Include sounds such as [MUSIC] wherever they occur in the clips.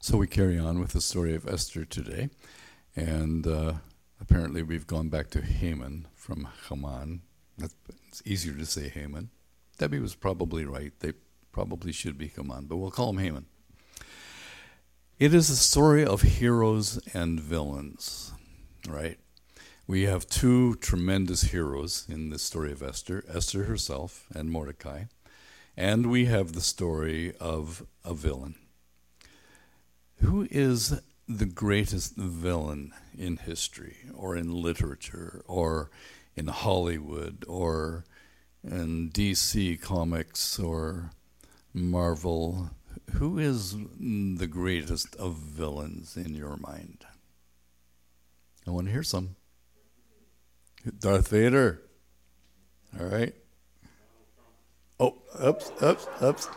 So we carry on with the story of Esther today. And uh, apparently we've gone back to Haman from Haman. That's, it's easier to say Haman. Debbie was probably right. They probably should be Haman, but we'll call him Haman. It is a story of heroes and villains, right? We have two tremendous heroes in the story of Esther Esther herself and Mordecai. And we have the story of a villain. Who is the greatest villain in history or in literature or in Hollywood or in DC Comics or Marvel? Who is the greatest of villains in your mind? I want to hear some. Darth Vader. All right. Oh, oops, oops, oops.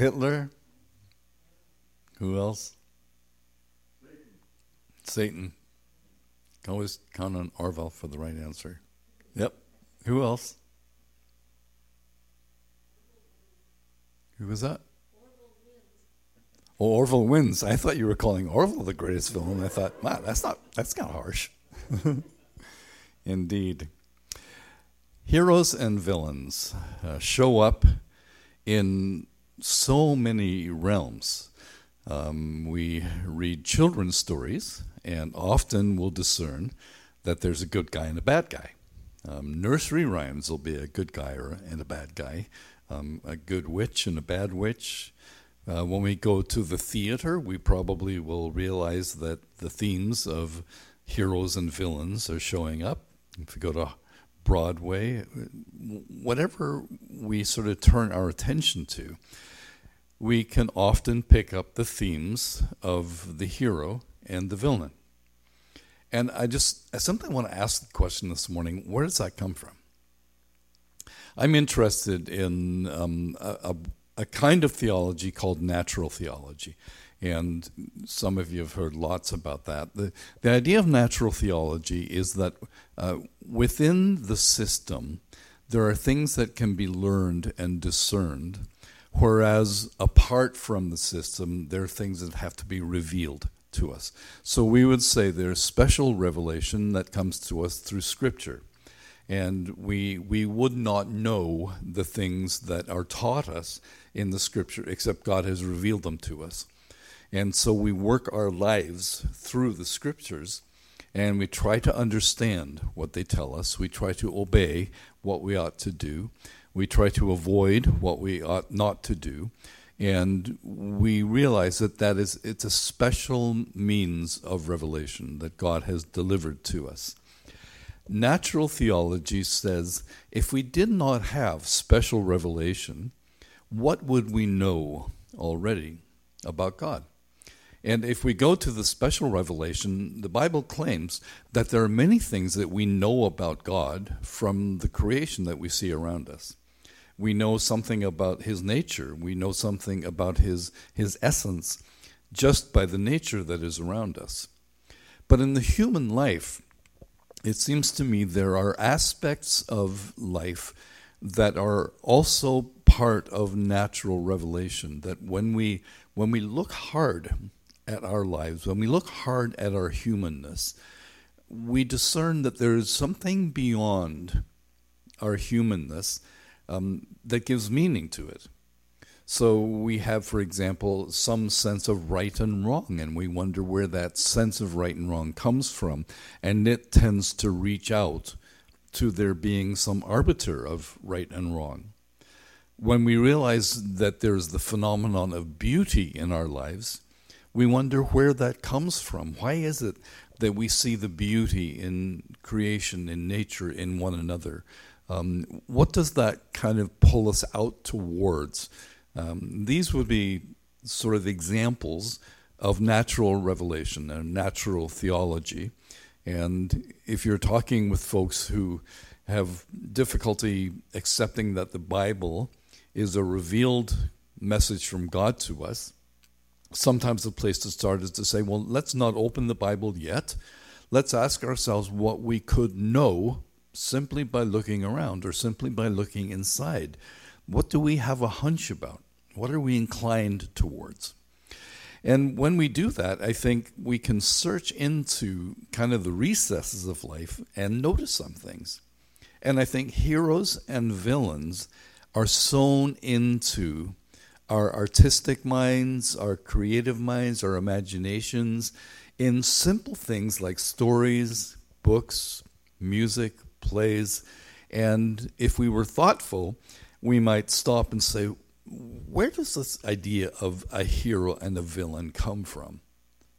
Hitler. Who else? Satan. Satan. Always count on Orville for the right answer. Yep. Who else? Who was that? Oh, Orville wins. I thought you were calling Orville the greatest villain. I thought, wow, that's not that's kind of harsh. [LAUGHS] Indeed. Heroes and villains uh, show up in so many realms. Um, we read children's stories and often will discern that there's a good guy and a bad guy. Um, nursery rhymes will be a good guy or, and a bad guy, um, a good witch and a bad witch, uh, when we go to the theater, we probably will realize that the themes of heroes and villains are showing up. If we go to Broadway, whatever we sort of turn our attention to, we can often pick up the themes of the hero and the villain. And I just I simply want to ask the question this morning where does that come from? I'm interested in um, a, a, kind of theology called natural theology. And some of you have heard lots about that. The, the idea of natural theology is that uh, within the system, there are things that can be learned and discerned, whereas apart from the system, there are things that have to be revealed to us. So we would say there's special revelation that comes to us through Scripture and we we would not know the things that are taught us in the scripture except God has revealed them to us. And so we work our lives through the scriptures and we try to understand what they tell us. We try to obey what we ought to do. We try to avoid what we ought not to do. And we realize that that is it's a special means of revelation that God has delivered to us. Natural theology says if we did not have special revelation, what would we know already about God? And if we go to the special revelation, the Bible claims that there are many things that we know about God from the creation that we see around us. We know something about his nature, we know something about his, his essence just by the nature that is around us. But in the human life, it seems to me there are aspects of life that are also part of natural revelation that when we when we look hard at our lives when we look hard at our humanness we discern that there is something beyond our humanness um, that gives meaning to it so we have, for example, some sense of right and wrong, and we wonder where that sense of right and wrong comes from. And it tends to reach out to there being some arbiter of right and wrong. When we realize that there's the phenomenon of beauty in our lives, we wonder where that comes from. Why is it that we see the beauty in creation, in nature, in one another? Um, what does that kind of pull us out towards? Um, these would be sort of examples of natural revelation and natural theology. And if you're talking with folks who have difficulty accepting that the Bible is a revealed message from God to us, sometimes the place to start is to say, well, let's not open the Bible yet. Let's ask ourselves what we could know simply by looking around or simply by looking inside. What do we have a hunch about? What are we inclined towards? And when we do that, I think we can search into kind of the recesses of life and notice some things. And I think heroes and villains are sewn into our artistic minds, our creative minds, our imaginations in simple things like stories, books, music, plays. And if we were thoughtful, we might stop and say, where does this idea of a hero and a villain come from?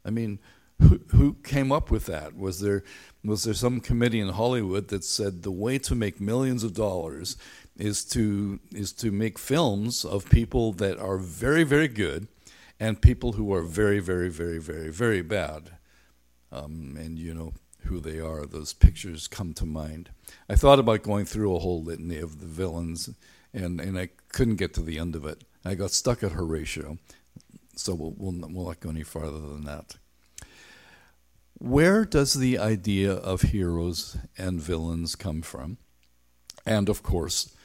I mean, who, who came up with that? Was there was there some committee in Hollywood that said the way to make millions of dollars is to is to make films of people that are very very good and people who are very very very very very bad, um, and you know who they are. Those pictures come to mind. I thought about going through a whole litany of the villains and and I couldn't get to the end of it. I got stuck at Horatio, so we'll we'll, we'll not go any farther than that. Where does the idea of heroes and villains come from? And of course,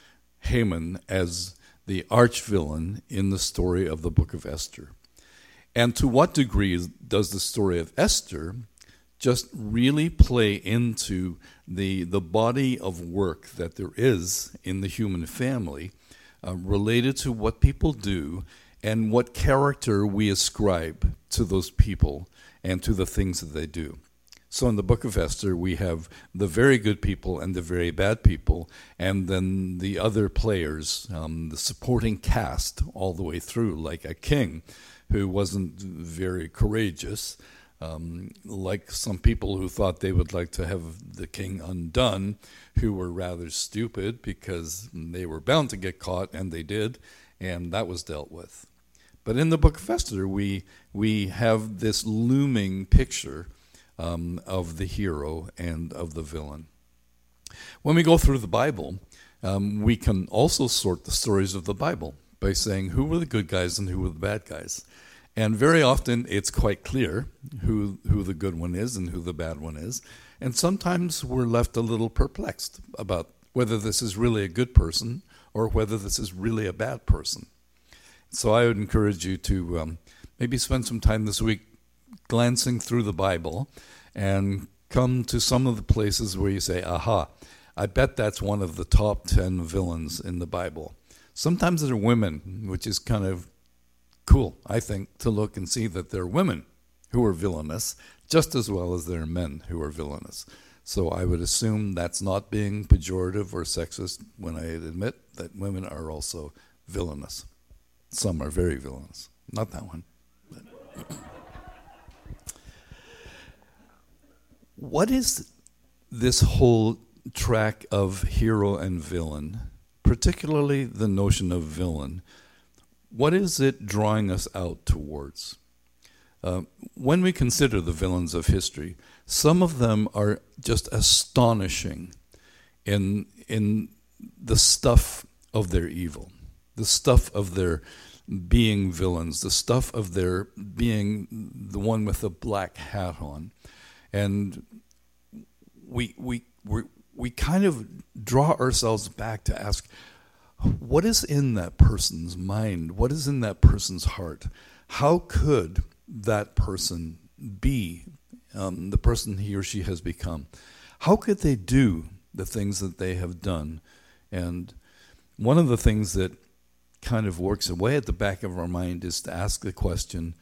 Haman as the arch villain in the story of the book of Esther. And to what degree does the story of Esther just really play into the, the body of work that there is in the human family uh, related to what people do and what character we ascribe to those people and to the things that they do. So in the book of Esther, we have the very good people and the very bad people, and then the other players, um, the supporting cast all the way through, like a king who wasn't very courageous, um, like some people who thought they would like to have the king undone, who were rather stupid because they were bound to get caught, and they did, and that was dealt with. But in the book of Esther, we, we have this looming picture um, of the hero and of the villain. When we go through the Bible, um, we can also sort the stories of the Bible by saying who were the good guys and who were the bad guys. And very often it's quite clear who, who the good one is and who the bad one is. And sometimes we're left a little perplexed about whether this is really a good person or whether this is really a bad person. So I would encourage you to um, maybe spend some time this week glancing through the Bible and come to some of the places where you say, aha, I bet that's one of the top 10 villains in the Bible. Sometimes they're women, which is kind of cool, I think, to look and see that there are women who are villainous just as well as there are men who are villainous. So I would assume that's not being pejorative or sexist when I admit that women are also villainous. Some are very villainous. Not that one. What is this whole track of hero and villain, particularly the notion of villain? what is it drawing us out towards? Uh, when we consider the villains of history, some of them are just astonishing in, in the stuff of their evil, the stuff of their being villains, the stuff of their being the one with the black hat on. And we, we, we, we kind of draw ourselves back to ask, what is in that person's mind? What is in that person's heart? How could that person be um, the person he or she has become? How could they do the things that they have done? And one of the things that kind of works away at the back of our mind is to ask the question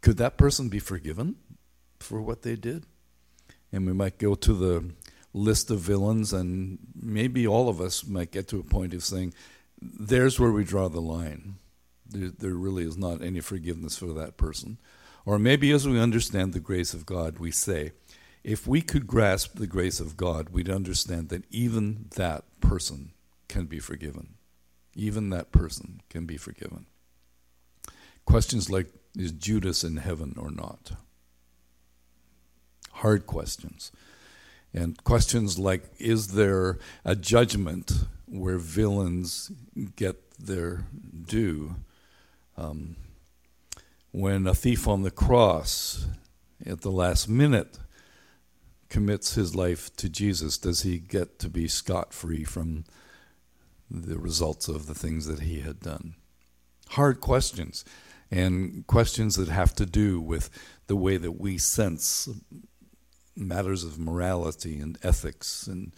could that person be forgiven for what they did? And we might go to the list of villains, and maybe all of us might get to a point of saying, there's where we draw the line. There, there really is not any forgiveness for that person. Or maybe as we understand the grace of God, we say, if we could grasp the grace of God, we'd understand that even that person can be forgiven. Even that person can be forgiven. Questions like, is Judas in heaven or not? Hard questions. And questions like Is there a judgment where villains get their due? Um, when a thief on the cross at the last minute commits his life to Jesus, does he get to be scot free from the results of the things that he had done? hard questions and questions that have to do with the way that we sense matters of morality and ethics and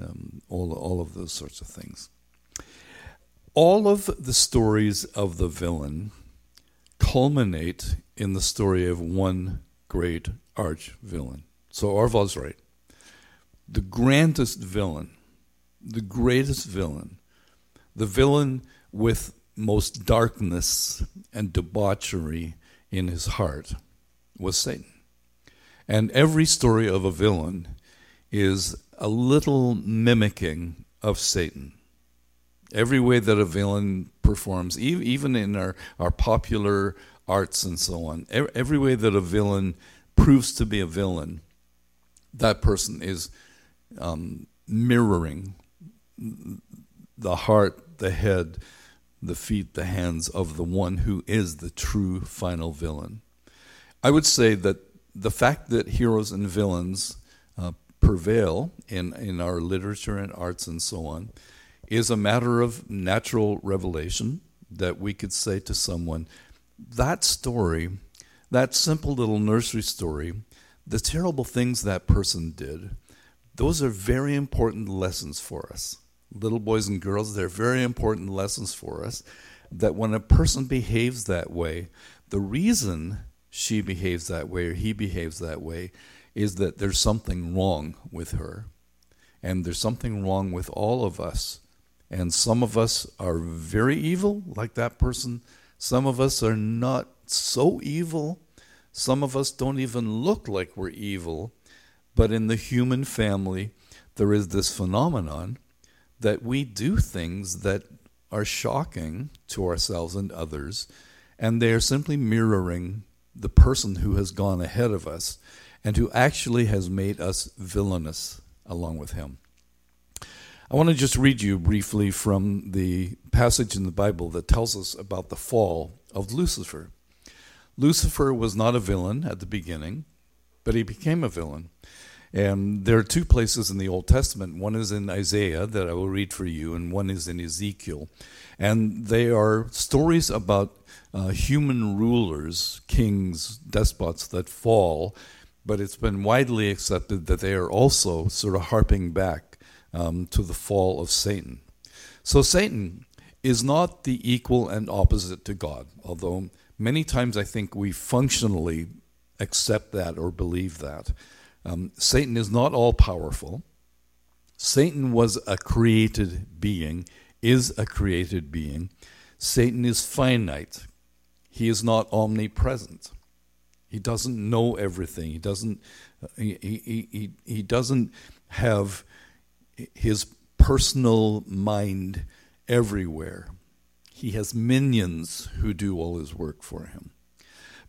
um, all, all of those sorts of things. All of the stories of the villain culminate in the story of one great arch villain. So Orville's right. The grandest villain, the greatest villain, the villain with most darkness and debauchery in his heart was Satan. And every story of a villain is a little mimicking of Satan. Every way that a villain performs, even in our, our popular arts and so on, every way that a villain proves to be a villain, that person is um, mirroring the heart, the head, the feet, the hands of the one who is the true final villain. I would say that the fact that heroes and villains uh, prevail in, in our literature and arts and so on is a matter of natural revelation that we could say to someone, that story, that simple little nursery story, the terrible things that person did, those are very important lessons for us little boys and girls, they're very important lessons for us. That when a person behaves that way, the reason she behaves that way or he behaves that way is that there's something wrong with her. And there's something wrong with all of us. And some of us are very evil, like that person. Some of us are not so evil. Some of us don't even look like we're evil. But in the human family, there is this phenomenon that we do things that are shocking to ourselves and others, and they are simply mirroring the person who has gone ahead of us and who actually has made us villainous along with him. I want to just read you briefly from the passage in the Bible that tells us about the fall of Lucifer. Lucifer was not a villain at the beginning, but he became a villain. And there are two places in the Old Testament. One is in Isaiah that I will read for you, and one is in Ezekiel. And they are stories about uh, human rulers, kings, despots that fall, but it's been widely accepted that they are also sort of harping back um, to the fall of Satan. So Satan is not the equal and opposite to God, although many times I think we functionally accept that or believe that. Um, Satan is not all powerful. Satan was a created being, is a created being. Satan is finite. He is not omnipresent. He doesn't know everything. He doesn't. He, he, he, he doesn't have his personal mind everywhere. He has minions who do all his work for him.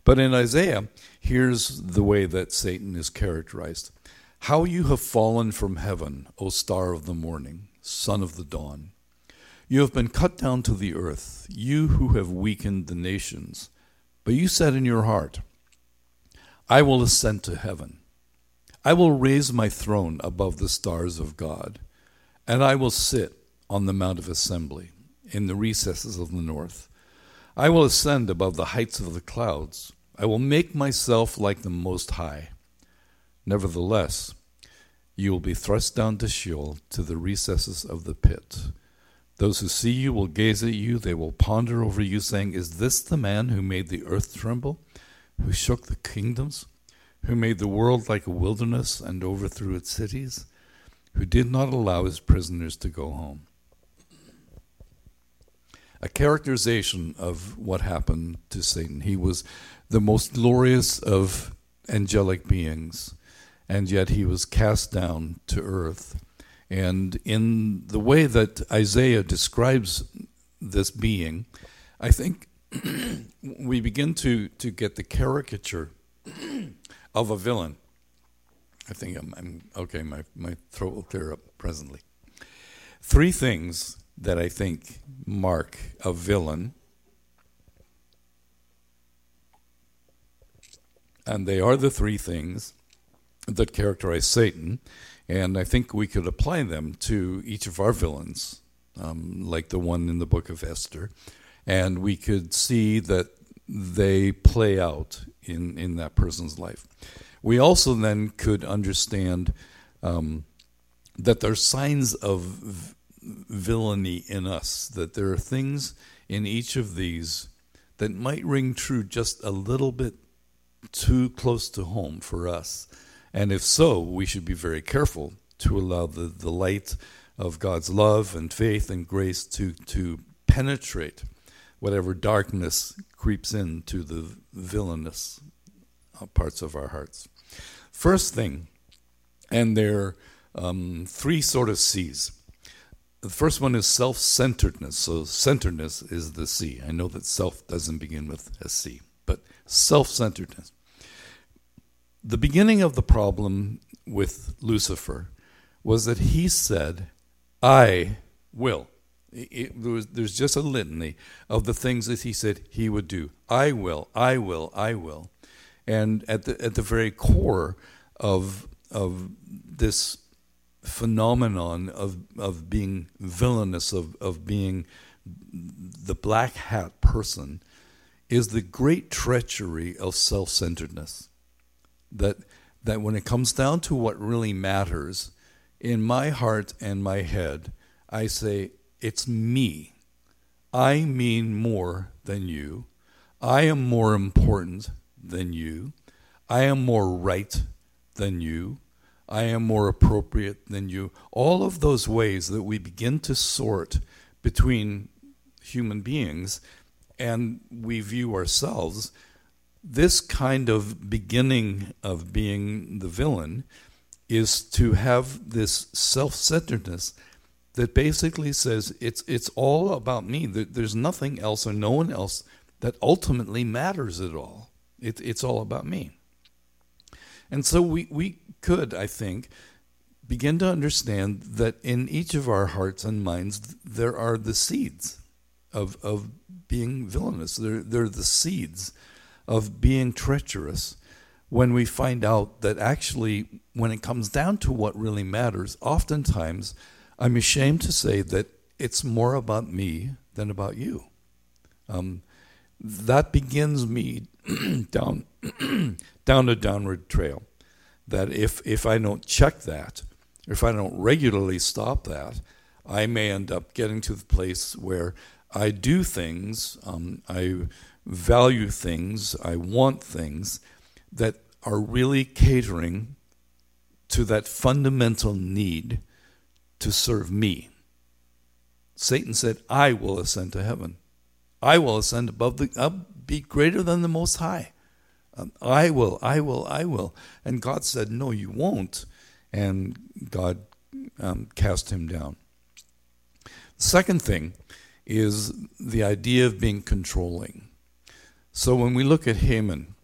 But in Isaiah, here's the way that Satan is characterized How you have fallen from heaven, O star of the morning, son of the dawn. You have been cut down to the earth, you who have weakened the nations. But you said in your heart, I will ascend to heaven. I will raise my throne above the stars of God, and I will sit on the Mount of Assembly in the recesses of the north. I will ascend above the heights of the clouds. I will make myself like the Most High. Nevertheless, you will be thrust down to Sheol, to the recesses of the pit. Those who see you will gaze at you, they will ponder over you, saying, Is this the man who made the earth tremble, who shook the kingdoms, who made the world like a wilderness and overthrew its cities, who did not allow his prisoners to go home? a characterization of what happened to Satan. He was the most glorious of angelic beings, and yet he was cast down to earth. And in the way that Isaiah describes this being, I think [CLEARS THROAT] we begin to, to get the caricature [CLEARS THROAT] of a villain. I think I'm, I'm okay, my, my throat will clear up presently. Three things that I think mark a villain. And they are the three things that characterize Satan. And I think we could apply them to each of our villains, um, like the one in the book of Esther. and we could see that they play out in, in that person's life. We also then could understand um, that there are signs of villainy in us, that there are things in each of these that might ring true just a little bit too close to home for us. And if so, we should be very careful to allow the, the light of God's love and faith and grace to, to penetrate whatever darkness creeps into the villainous uh, parts of our hearts. First thing, and there are um, three sort of C's. The first one is self centeredness. So, centeredness is the C. I know that self doesn't begin with a C, but self centeredness. The beginning of the problem with Lucifer was that he said, I will. It, there was, there's just a litany of the things that he said he would do. I will, I will, I will. And at the, at the very core of, of this phenomenon of, of being villainous, of, of being the black hat person, is the great treachery of self centeredness. That, that when it comes down to what really matters, in my heart and my head, I say, It's me. I mean more than you. I am more important than you. I am more right than you. I am more appropriate than you. All of those ways that we begin to sort between human beings and we view ourselves, this kind of beginning of being the villain is to have this self centeredness that basically says it's, it's all about me. There's nothing else or no one else that ultimately matters at all. It, it's all about me. And so we, we could, I think, begin to understand that in each of our hearts and minds, there are the seeds of, of being villainous. They're, they're the seeds of being treacherous when we find out that actually, when it comes down to what really matters, oftentimes I'm ashamed to say that it's more about me than about you. Um, that begins me [CLEARS THROAT] down [CLEARS THROAT] down a downward trail that if, if I don't check that, if I don't regularly stop that, I may end up getting to the place where I do things, um, I value things, I want things that are really catering to that fundamental need to serve me. Satan said, I will ascend to heaven. I will ascend above the, I'll be greater than the Most High. Um, I will, I will, I will. And God said, No, you won't. And God um, cast him down. The second thing is the idea of being controlling. So when we look at Haman,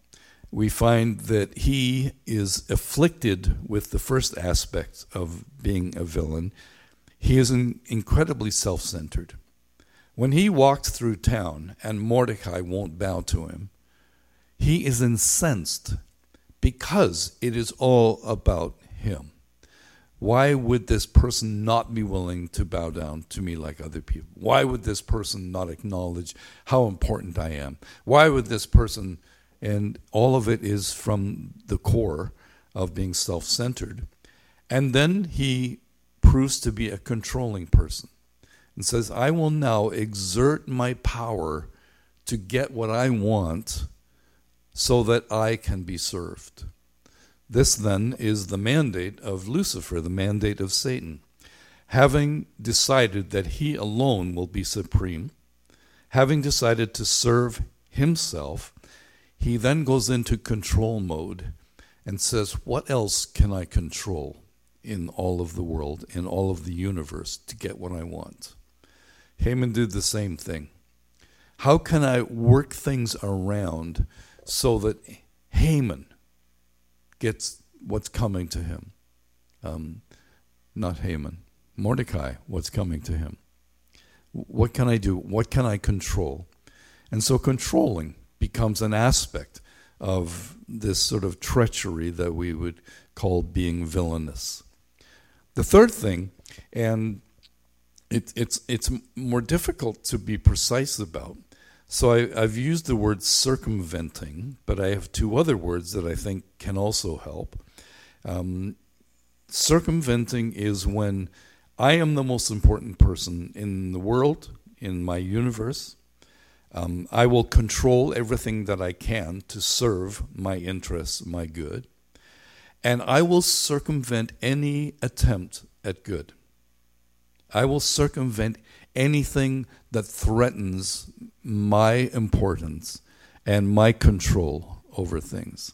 we find that he is afflicted with the first aspect of being a villain. He is incredibly self centered. When he walks through town and Mordecai won't bow to him, he is incensed because it is all about him. Why would this person not be willing to bow down to me like other people? Why would this person not acknowledge how important I am? Why would this person, and all of it is from the core of being self centered. And then he proves to be a controlling person and says, I will now exert my power to get what I want so that I can be served. This then is the mandate of Lucifer, the mandate of Satan. Having decided that he alone will be supreme, having decided to serve himself, he then goes into control mode and says, What else can I control in all of the world, in all of the universe, to get what I want? Haman did the same thing. How can I work things around so that Haman gets what's coming to him. Um, not Haman, Mordecai, what's coming to him. What can I do? What can I control? And so controlling becomes an aspect of this sort of treachery that we would call being villainous. The third thing, and it, it's, it's more difficult to be precise about, So I, have used the word circumventing, but I have two other words that I think can also help. Um, circumventing is when I am the most important person in the world, in my universe. Um, I will control everything that I can to serve my interests, my good. And I will circumvent any attempt at good. I will circumvent anything that threatens my importance and my control over things.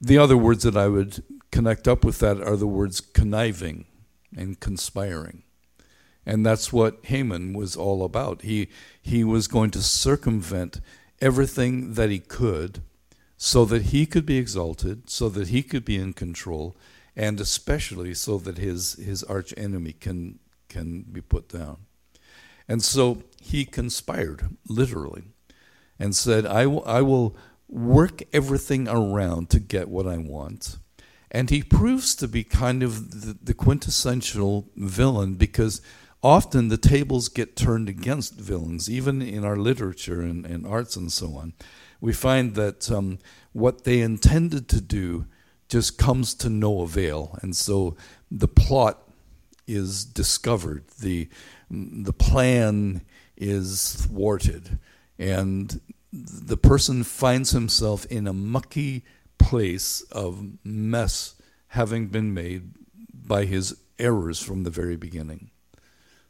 The other words that I would connect up with that are the words conniving and conspiring. And that's what Haman was all about. He, he was going to circumvent everything that he could so that he could be exalted, so that he could be in control, and especially so that his, his arch enemy can, can be put down. And so he conspired, literally, and said, I, w- I will work everything around to get what I want. And he proves to be kind of the, the quintessential villain because often the tables get turned against villains, even in our literature and, and arts and so on. We find that um, what they intended to do just comes to no avail. And so the plot is discovered, the, the plan is thwarted, and the person finds himself in a mucky place of mess having been made by his errors from the very beginning.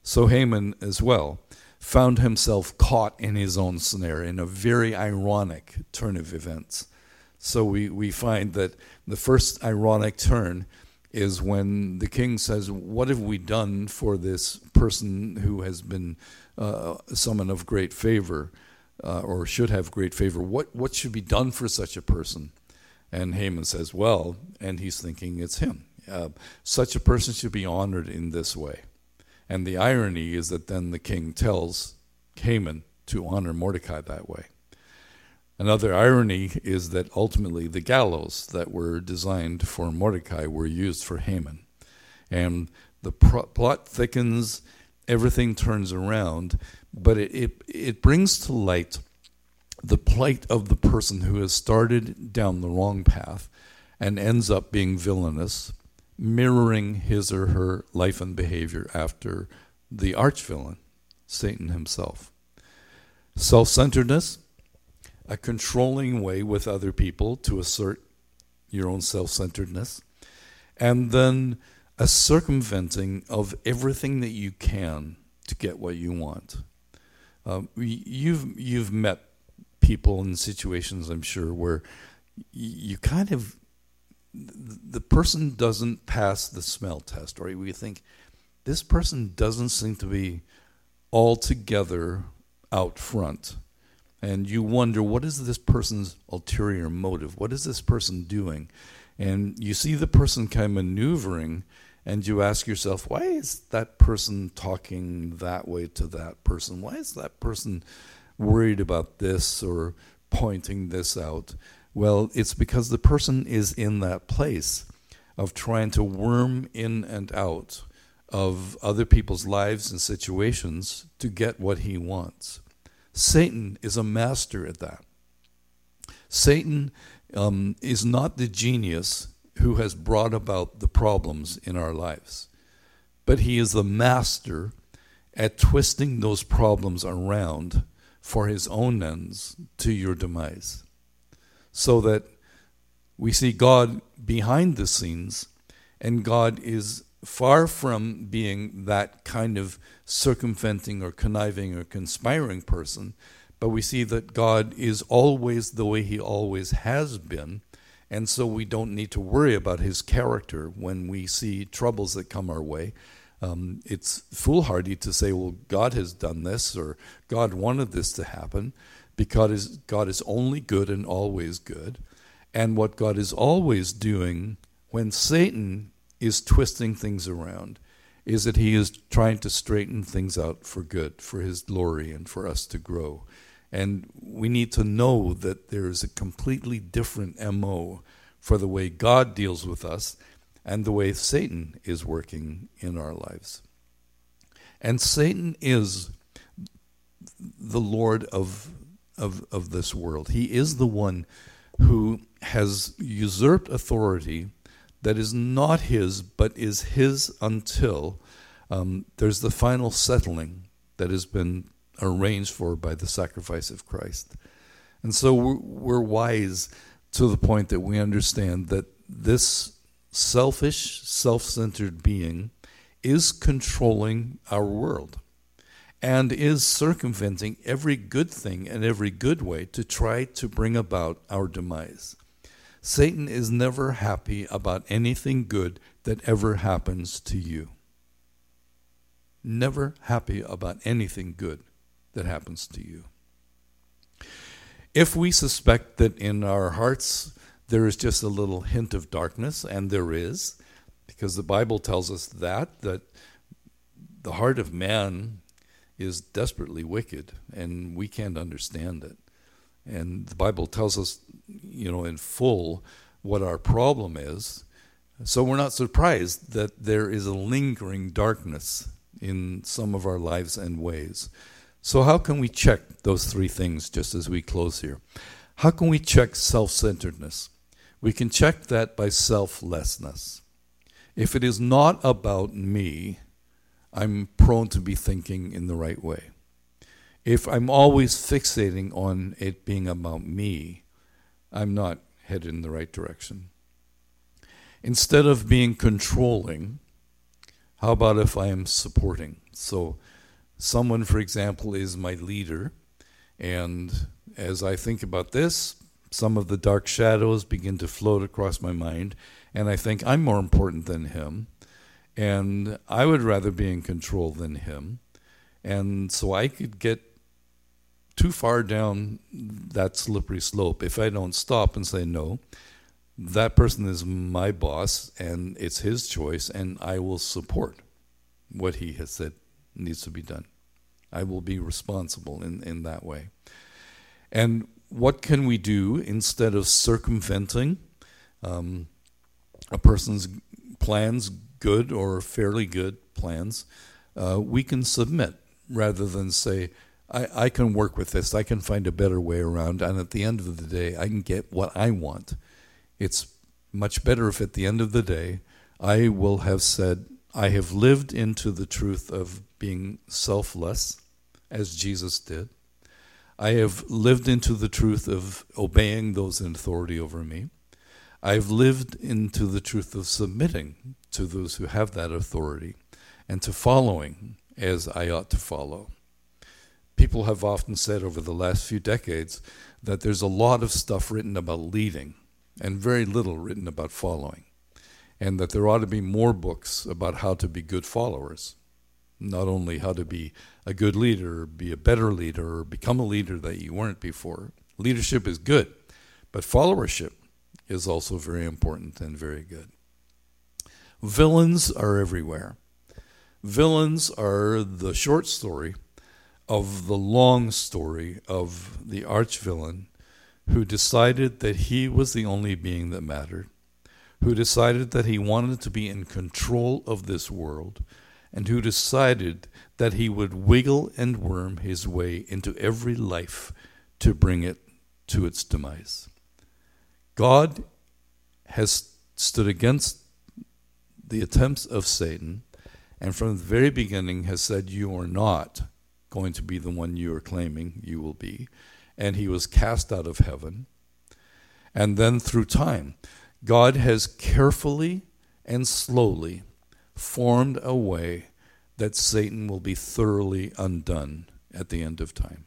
So Haman as well found himself caught in his own snare in a very ironic turn of events. So we, we find that the first ironic turn is when the king says, What have we done for this person who has been uh, someone of great favor uh, or should have great favor? What, what should be done for such a person? And Haman says, Well, and he's thinking it's him. Uh, such a person should be honored in this way. And the irony is that then the king tells Haman to honor Mordecai that way. Another irony is that ultimately the gallows that were designed for Mordecai were used for Haman. And the plot thickens, everything turns around, but it, it, it brings to light the plight of the person who has started down the wrong path and ends up being villainous mirroring his or her life and behavior after the archvillain, Satan himself. Self centeredness, a controlling way with other people to assert your own self centeredness, and then a circumventing of everything that you can to get what you want. Um, you've you've met people in situations, I'm sure, where you kind of the person doesn't pass the smell test, or you think this person doesn't seem to be altogether out front. And you wonder, what is this person's ulterior motive? What is this person doing? And you see the person kind of maneuvering, and you ask yourself, why is that person talking that way to that person? Why is that person worried about this or pointing this out? Well, it's because the person is in that place of trying to worm in and out of other people's lives and situations to get what he wants. Satan is a master at that. Satan um, is not the genius who has brought about the problems in our lives, but he is the master at twisting those problems around for his own ends to your demise so that we see God behind the scenes, and God is far from being that kind of circumventing or conniving or conspiring person, but we see that God is always the way He always has been. And so we don't need to worry about his character when we see troubles that come our way. Um, it's foolhardy to say, well, God has done this or God wanted this to happen because God is only good and always good. And what God is always doing when Satan is twisting things around is that he is trying to straighten things out for good, for his glory, and for us to grow. And we need to know that there is a completely different MO for the way God deals with us and the way Satan is working in our lives. And Satan is the Lord of, of, of this world. He is the one who has usurped authority that is not his, but is his until um, there's the final settling that has been arranged for by the sacrifice of Christ. And so we're, wise to the point that we understand that this selfish, self centered being is controlling our world and is circumventing every good thing and every good way to try to bring about our demise. Satan is never happy about anything good that ever happens to you. Never happy about anything good that happens to you. If we suspect that in our hearts there is just a little hint of darkness, and there is, because the Bible tells us that, that the heart of man is desperately wicked, and we can't understand it. And the Bible tells us, you know, in full what our problem is. So we're not surprised that there is a lingering darkness in some of our lives and ways. So, how can we check those three things just as we close here? How can we check self centeredness? We can check that by selflessness. If it is not about me, I'm prone to be thinking in the right way. If I'm always fixating on it being about me, I'm not headed in the right direction. Instead of being controlling, how about if I am supporting? So, someone, for example, is my leader, and as I think about this, some of the dark shadows begin to float across my mind, and I think I'm more important than him, and I would rather be in control than him. And so I could get too far down that slippery slope if I don't stop and say, no, that person is my boss, and it's his choice, and I will support what he has said needs to be done. I will be responsible in, in that way. And what can we do instead of circumventing um, a person's plans, good or fairly good plans? Uh, we can submit rather than say, I, I can work with this, I can find a better way around, and at the end of the day, I can get what I want. It's much better if at the end of the day, I will have said, I have lived into the truth of being selfless, as Jesus did. I have lived into the truth of obeying those in authority over me. I've lived into the truth of submitting to those who have that authority and to following as I ought to follow. People have often said over the last few decades that there's a lot of stuff written about leading and very little written about following, and that there ought to be more books about how to be good followers not only how to be a good leader, be a better leader, or become a leader that you weren't before. Leadership is good, but followership is also very important and very good. Villains are everywhere. Villains are the short story of the long story of the arch villain who decided that he was the only being that mattered, who decided that he wanted to be in control of this world, and who decided that he would wiggle and worm his way into every life to bring it to its demise. God has stood against the attempts of Satan and from the very beginning has said, You are not going to be the one you are claiming you will be. And he was cast out of heaven. And then through time, God has carefully and slowly formed a way that Satan will be thoroughly undone at the end of time.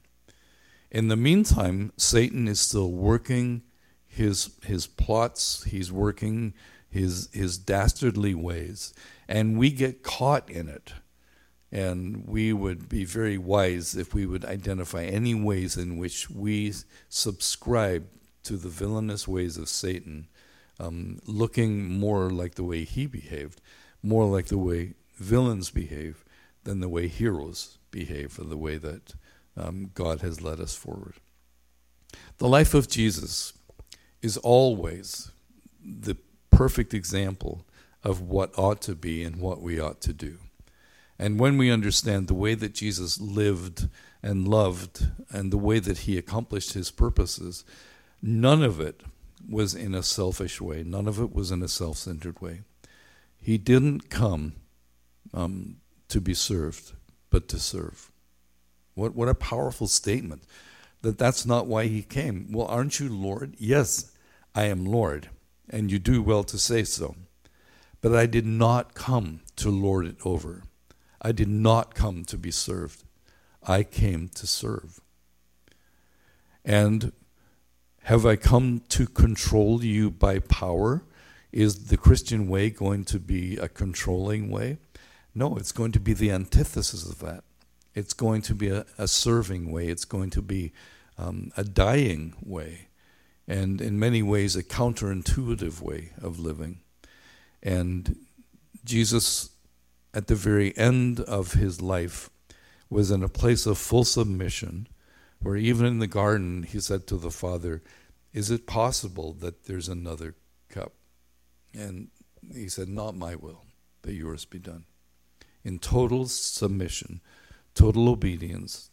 In the meantime, Satan is still working his his plots, he's working his his dastardly ways, and we get caught in it. And we would be very wise if we would identify any ways in which we subscribe to the villainous ways of Satan, um, looking more like the way he behaved more like the way villains behave than the way heroes behave or the way that um, God has led us forward. The life of Jesus is always the perfect example of what ought to be and what we ought to do. And when we understand the way that Jesus lived and loved and the way that he accomplished his purposes, none of it was in a selfish way, none of it was in a self centered way. He didn't come um, to be served, but to serve. What, what a powerful statement that that's not why he came. Well, aren't you Lord? Yes, I am Lord, and you do well to say so. But I did not come to lord it over. I did not come to be served. I came to serve. And have I come to control you by power? Is the Christian way going to be a controlling way? No, it's going to be the antithesis of that. It's going to be a, a serving way. It's going to be um, a dying way. And in many ways, a counterintuitive way of living. And Jesus, at the very end of his life, was in a place of full submission, where even in the garden, he said to the Father, Is it possible that there's another cup? And he said, Not my will, but yours be done. In total submission, total obedience,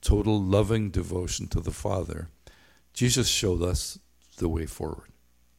total loving devotion to the Father, Jesus showed us the way forward.